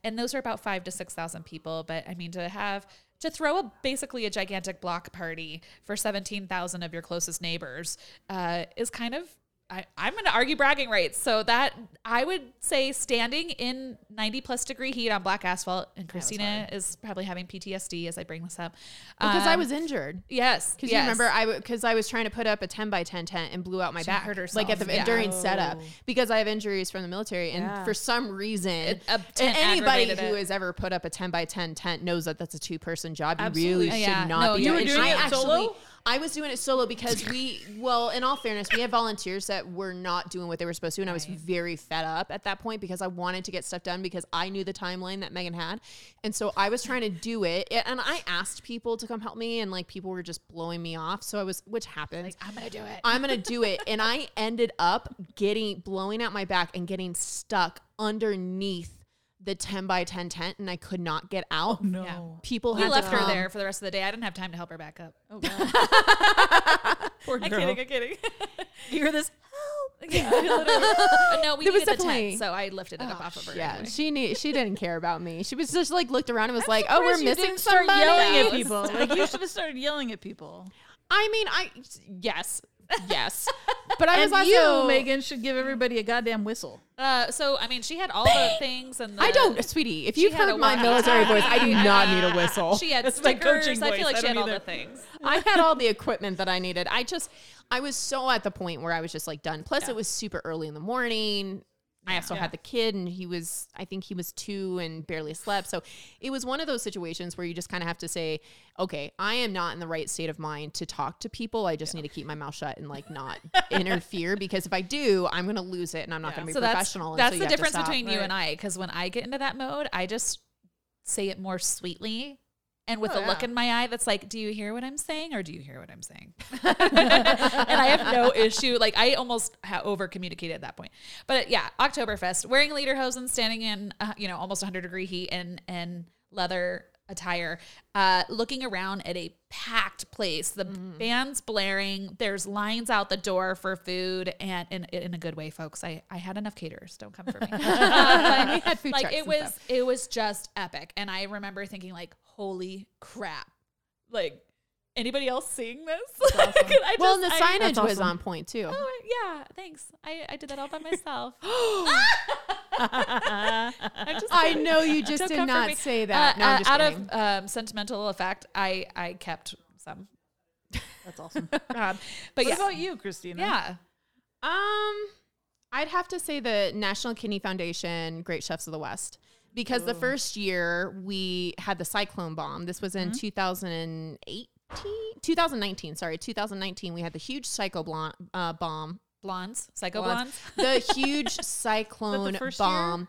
[SPEAKER 2] and those are about five to six thousand people. But I mean, to have to throw a basically a gigantic block party for seventeen thousand of your closest neighbors uh, is kind of. I, I'm going to argue bragging rights. So that I would say standing in 90 plus degree heat on black asphalt, and Christina is probably having PTSD as I bring this up.
[SPEAKER 1] Because I
[SPEAKER 2] Um,
[SPEAKER 1] was injured.
[SPEAKER 2] Yes.
[SPEAKER 1] Because
[SPEAKER 2] yes.
[SPEAKER 1] you remember, I because I was trying to put up a ten by ten tent and blew out my back,
[SPEAKER 2] hurt herself.
[SPEAKER 1] like at the
[SPEAKER 2] Yeah.
[SPEAKER 1] during setup because I have injuries from the military, and
[SPEAKER 3] Yeah.
[SPEAKER 1] for some reason,
[SPEAKER 2] It-
[SPEAKER 1] anybody who
[SPEAKER 2] it.
[SPEAKER 1] has ever put up a ten by ten tent knows that that's a two person job. You
[SPEAKER 3] Absolutely.
[SPEAKER 1] really should
[SPEAKER 2] yeah.
[SPEAKER 1] not
[SPEAKER 2] No,
[SPEAKER 1] be
[SPEAKER 2] you were
[SPEAKER 3] doing it
[SPEAKER 1] actually,
[SPEAKER 3] solo?
[SPEAKER 1] I was doing it solo because we, well, in all fairness, we had volunteers that were not doing what they were supposed to, and I was very fed up at that point because I wanted to get stuff done because I knew the timeline that Meghan had, and so I was trying to do it, and I asked people to come help me, and like people were just blowing me off, so I was, which happened.
[SPEAKER 2] I'm going to do it.
[SPEAKER 1] I'm gonna do it. And I ended up getting blowing out my back and getting stuck underneath the 10 by 10 tent and I could not get oh, out.
[SPEAKER 3] No.
[SPEAKER 2] Yeah.
[SPEAKER 1] People
[SPEAKER 2] We
[SPEAKER 1] had
[SPEAKER 2] left
[SPEAKER 1] to
[SPEAKER 2] her there for the rest of the day. I didn't have time to help her back up.
[SPEAKER 3] Oh god. Poor girl.
[SPEAKER 2] I'm kidding. I'm kidding.
[SPEAKER 3] You hear this?
[SPEAKER 2] yeah, literally. But no, we
[SPEAKER 1] There was
[SPEAKER 2] needed the
[SPEAKER 1] definitely-
[SPEAKER 2] tent, so I lifted it up ah, off of her.
[SPEAKER 1] Yeah,
[SPEAKER 2] anyway.
[SPEAKER 1] she need, she didn't care about me. She was just like looked around and was like, "Oh, we're
[SPEAKER 3] you
[SPEAKER 1] missing
[SPEAKER 3] didn't start yelling at people. Like you should have started yelling at people.
[SPEAKER 1] I mean, I yes, yes, but I was
[SPEAKER 3] and
[SPEAKER 1] also
[SPEAKER 3] you, Meghan, should give everybody a goddamn whistle.
[SPEAKER 2] Uh, so I mean, she had all the things, and the,
[SPEAKER 1] I don't, sweetie. If you've
[SPEAKER 2] had
[SPEAKER 1] heard my
[SPEAKER 2] walkie
[SPEAKER 1] military voice, I do not need a whistle.
[SPEAKER 2] She had
[SPEAKER 3] That's my
[SPEAKER 2] stickers.
[SPEAKER 3] coaching
[SPEAKER 2] I feel like
[SPEAKER 3] I
[SPEAKER 2] she had
[SPEAKER 3] don't
[SPEAKER 2] all the things.
[SPEAKER 1] I had all the equipment that I needed. I just, I was so at the point where I was just like done. Plus,
[SPEAKER 2] Yeah.
[SPEAKER 1] it was super early in the morning. I also
[SPEAKER 2] Yeah.
[SPEAKER 1] had the kid, and he was, I think he was two and barely slept. So it was one of those situations where you just kind of have to say, okay, I am not in the right state of mind to talk to people. I just need to keep my mouth shut and like not interfere because if I do, I'm going to lose it and I'm not going to be
[SPEAKER 2] so
[SPEAKER 1] professional.
[SPEAKER 2] that's
[SPEAKER 1] so
[SPEAKER 2] the
[SPEAKER 1] you have to
[SPEAKER 2] difference
[SPEAKER 1] stop.
[SPEAKER 2] between you and I. Because when I get into that mode, I just say it more sweetly. And with
[SPEAKER 3] Oh,
[SPEAKER 2] a look in my eye that's like, do you hear what I'm saying or do you hear what I'm saying? and I have no issue. Like, I almost ha- over communicated at that point. But yeah, Oktoberfest, wearing lederhosen, standing in, uh, you know, almost 100 degree heat and, and leather attire, uh, looking around at a packed place, the
[SPEAKER 1] Mm-hmm.
[SPEAKER 2] band's blaring, there's lines out the door for food, and in, in a good way, folks. I, I had enough caterers. Don't come for me.
[SPEAKER 1] Had food
[SPEAKER 2] like it was
[SPEAKER 1] stuff.
[SPEAKER 2] it was just epic, and I remember thinking like, holy crap, like. Anybody else seeing this? Like, I
[SPEAKER 1] Well, and the
[SPEAKER 2] I-
[SPEAKER 1] signage
[SPEAKER 3] That's
[SPEAKER 1] was
[SPEAKER 3] awesome.
[SPEAKER 1] on point too.
[SPEAKER 2] Oh yeah, thanks. I, I did that all by myself. I'm just
[SPEAKER 1] I know you just did not
[SPEAKER 2] me.
[SPEAKER 1] say that. no,
[SPEAKER 2] Uh,
[SPEAKER 1] I'm
[SPEAKER 2] uh,
[SPEAKER 1] just
[SPEAKER 2] out
[SPEAKER 1] kidding.
[SPEAKER 2] of um, sentimental effect, I I kept some.
[SPEAKER 3] That's awesome.
[SPEAKER 2] Um, but
[SPEAKER 3] what
[SPEAKER 2] yeah,
[SPEAKER 3] about you, Christina?
[SPEAKER 2] yeah.
[SPEAKER 1] Um, I'd have to say the National Kidney Foundation Great Chefs of the West because the first year we had the cyclone bomb. This was in 2018, 2019. Sorry, 2019. We had the huge psycho blon- uh, bomb.
[SPEAKER 2] Blondes, psycho
[SPEAKER 1] Blondes.
[SPEAKER 2] blondes.
[SPEAKER 1] The huge cyclone
[SPEAKER 3] year?
[SPEAKER 1] bomb.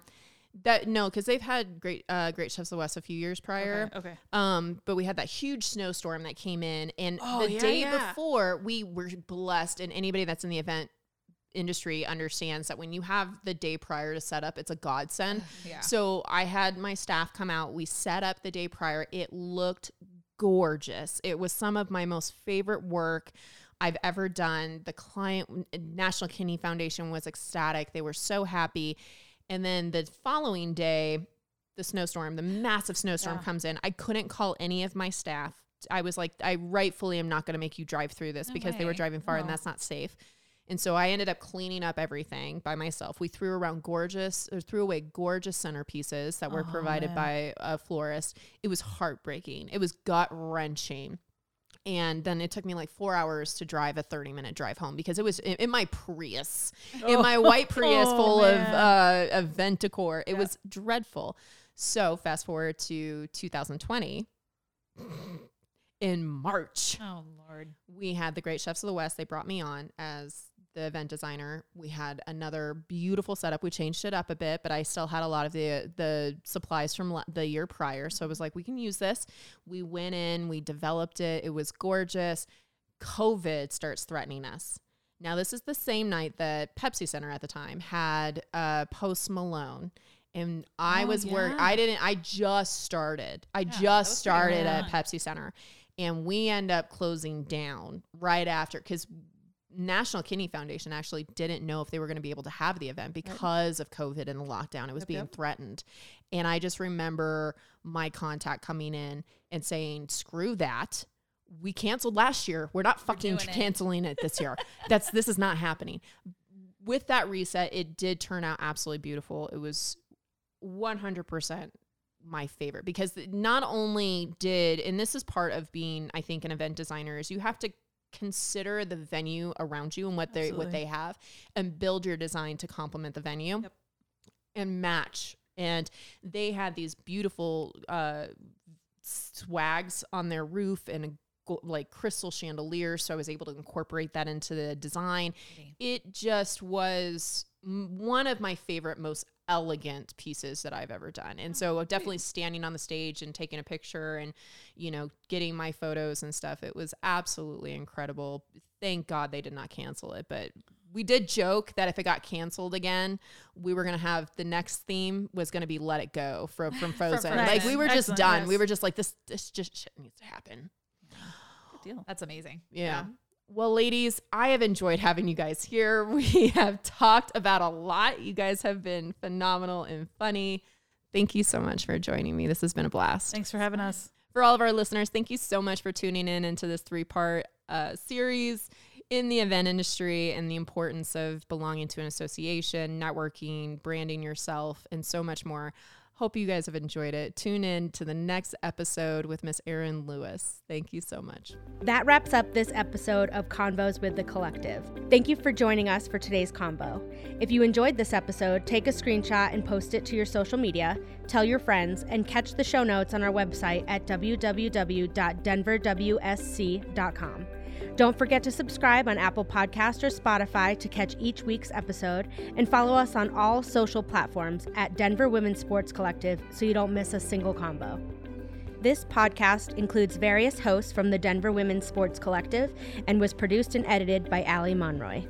[SPEAKER 1] That no, because they've had great uh, Great Chefs of the West a few years prior.
[SPEAKER 3] Okay. okay.
[SPEAKER 1] Um, but we had that huge snowstorm that came in, and
[SPEAKER 3] Oh,
[SPEAKER 1] the
[SPEAKER 3] yeah,
[SPEAKER 1] day
[SPEAKER 3] yeah.
[SPEAKER 1] before, we were blessed, and anybody that's in the event industry understands that when you have the day prior to set up, it's a godsend.
[SPEAKER 2] Yeah.
[SPEAKER 1] So I had my staff come out. We set up the day prior. It looked gorgeous. It was some of my most favorite work. I've ever done. The client, National Kidney Foundation, was ecstatic. They were so happy. And then the following day, the snowstorm, the massive snowstorm
[SPEAKER 2] Yeah.
[SPEAKER 1] comes in. I couldn't call any of my staff. I was like, I rightfully am not going to make you drive through this
[SPEAKER 2] No
[SPEAKER 1] because they were driving far and that's not safe. And so I ended up cleaning up everything by myself. We threw around gorgeous, or threw away gorgeous centerpieces that were
[SPEAKER 3] Oh,
[SPEAKER 1] provided by a florist. It was heartbreaking. It was gut wrenching. And then it took me like four hours to drive a 30 minute drive home because it was in, in my Prius, in my white Prius
[SPEAKER 3] Oh,
[SPEAKER 1] full of,
[SPEAKER 3] man.
[SPEAKER 1] uh, of vent decor. It was dreadful. So fast forward to 2020 in March
[SPEAKER 2] Oh Lord.
[SPEAKER 1] we had the Great Chefs of the West. They brought me on as the event designer. We had another beautiful setup. We changed it up a bit, but I still had a lot of the the supplies from la- the year prior. So I was like, we can use this. We went in, we developed it. It was gorgeous. COVID starts threatening us. Now this is the same night that Pepsi Center at the time had uh, Post Malone. And I
[SPEAKER 3] Oh,
[SPEAKER 1] was work. I didn't. I just started. I
[SPEAKER 2] was
[SPEAKER 1] just started at. Pepsi Center, and we end up closing down right after because National Kidney Foundation actually didn't know if they were going to be able to have the event because of COVID and the lockdown. It was
[SPEAKER 3] Yep,
[SPEAKER 1] being
[SPEAKER 3] yep.
[SPEAKER 1] threatened. And I just remember my contact coming in and saying, screw that. We canceled last year. We're not fucking
[SPEAKER 2] doing it."
[SPEAKER 1] canceling it this year. That's this is not happening. With that reset, it did turn out absolutely beautiful. It was 100% my favorite because not only did and this is part of being I think an event designer is you have to consider the venue around you and what they what they have and build your design to complement the venue
[SPEAKER 3] Yep.
[SPEAKER 1] and match. And they had these beautiful uh swags on their roof and a like crystal chandelier so I was able to incorporate that into the design. It just was one of my favorite most elegant pieces that I've ever done. And so oh, definitely standing on the stage and taking a picture and you know getting my photos and stuff it was absolutely incredible. Thank God they did not cancel it, but we did joke that if it got canceled again, we were gonna have the next theme was gonna be "Let It Go" from from Frozen. Like we were just
[SPEAKER 3] Excellent,
[SPEAKER 1] done. We were just like this. This just shit needs to happen.
[SPEAKER 3] Good deal.
[SPEAKER 2] That's amazing.
[SPEAKER 1] Yeah. Well, ladies, I have enjoyed having you guys here. We have talked about a lot. You guys have been phenomenal and funny. Thank you so much for joining me. This has been a blast.
[SPEAKER 3] Thanks for having us.
[SPEAKER 1] For all of our listeners, thank you so much for tuning in into this three part uh, series in the event industry and the importance of belonging to an association, networking, branding yourself, and so much more. Hope you guys have enjoyed it. Tune in to the next episode with Miss Erin Lewis. Thank you so much.
[SPEAKER 5] That wraps up this episode of Convos with the Collective. Thank you for joining us for today's combo. If you enjoyed this episode, take a screenshot and post it to your social media, tell your friends, and catch the show notes on our website at www.denverwsc.com. Don't forget to subscribe on Apple Podcast or Spotify to catch each week's episode, and follow us on all social platforms at Denver Women's Sports Collective so you don't miss a single combo. This podcast includes various hosts from the Denver Women's Sports Collective and was produced and edited by Allie Monroy.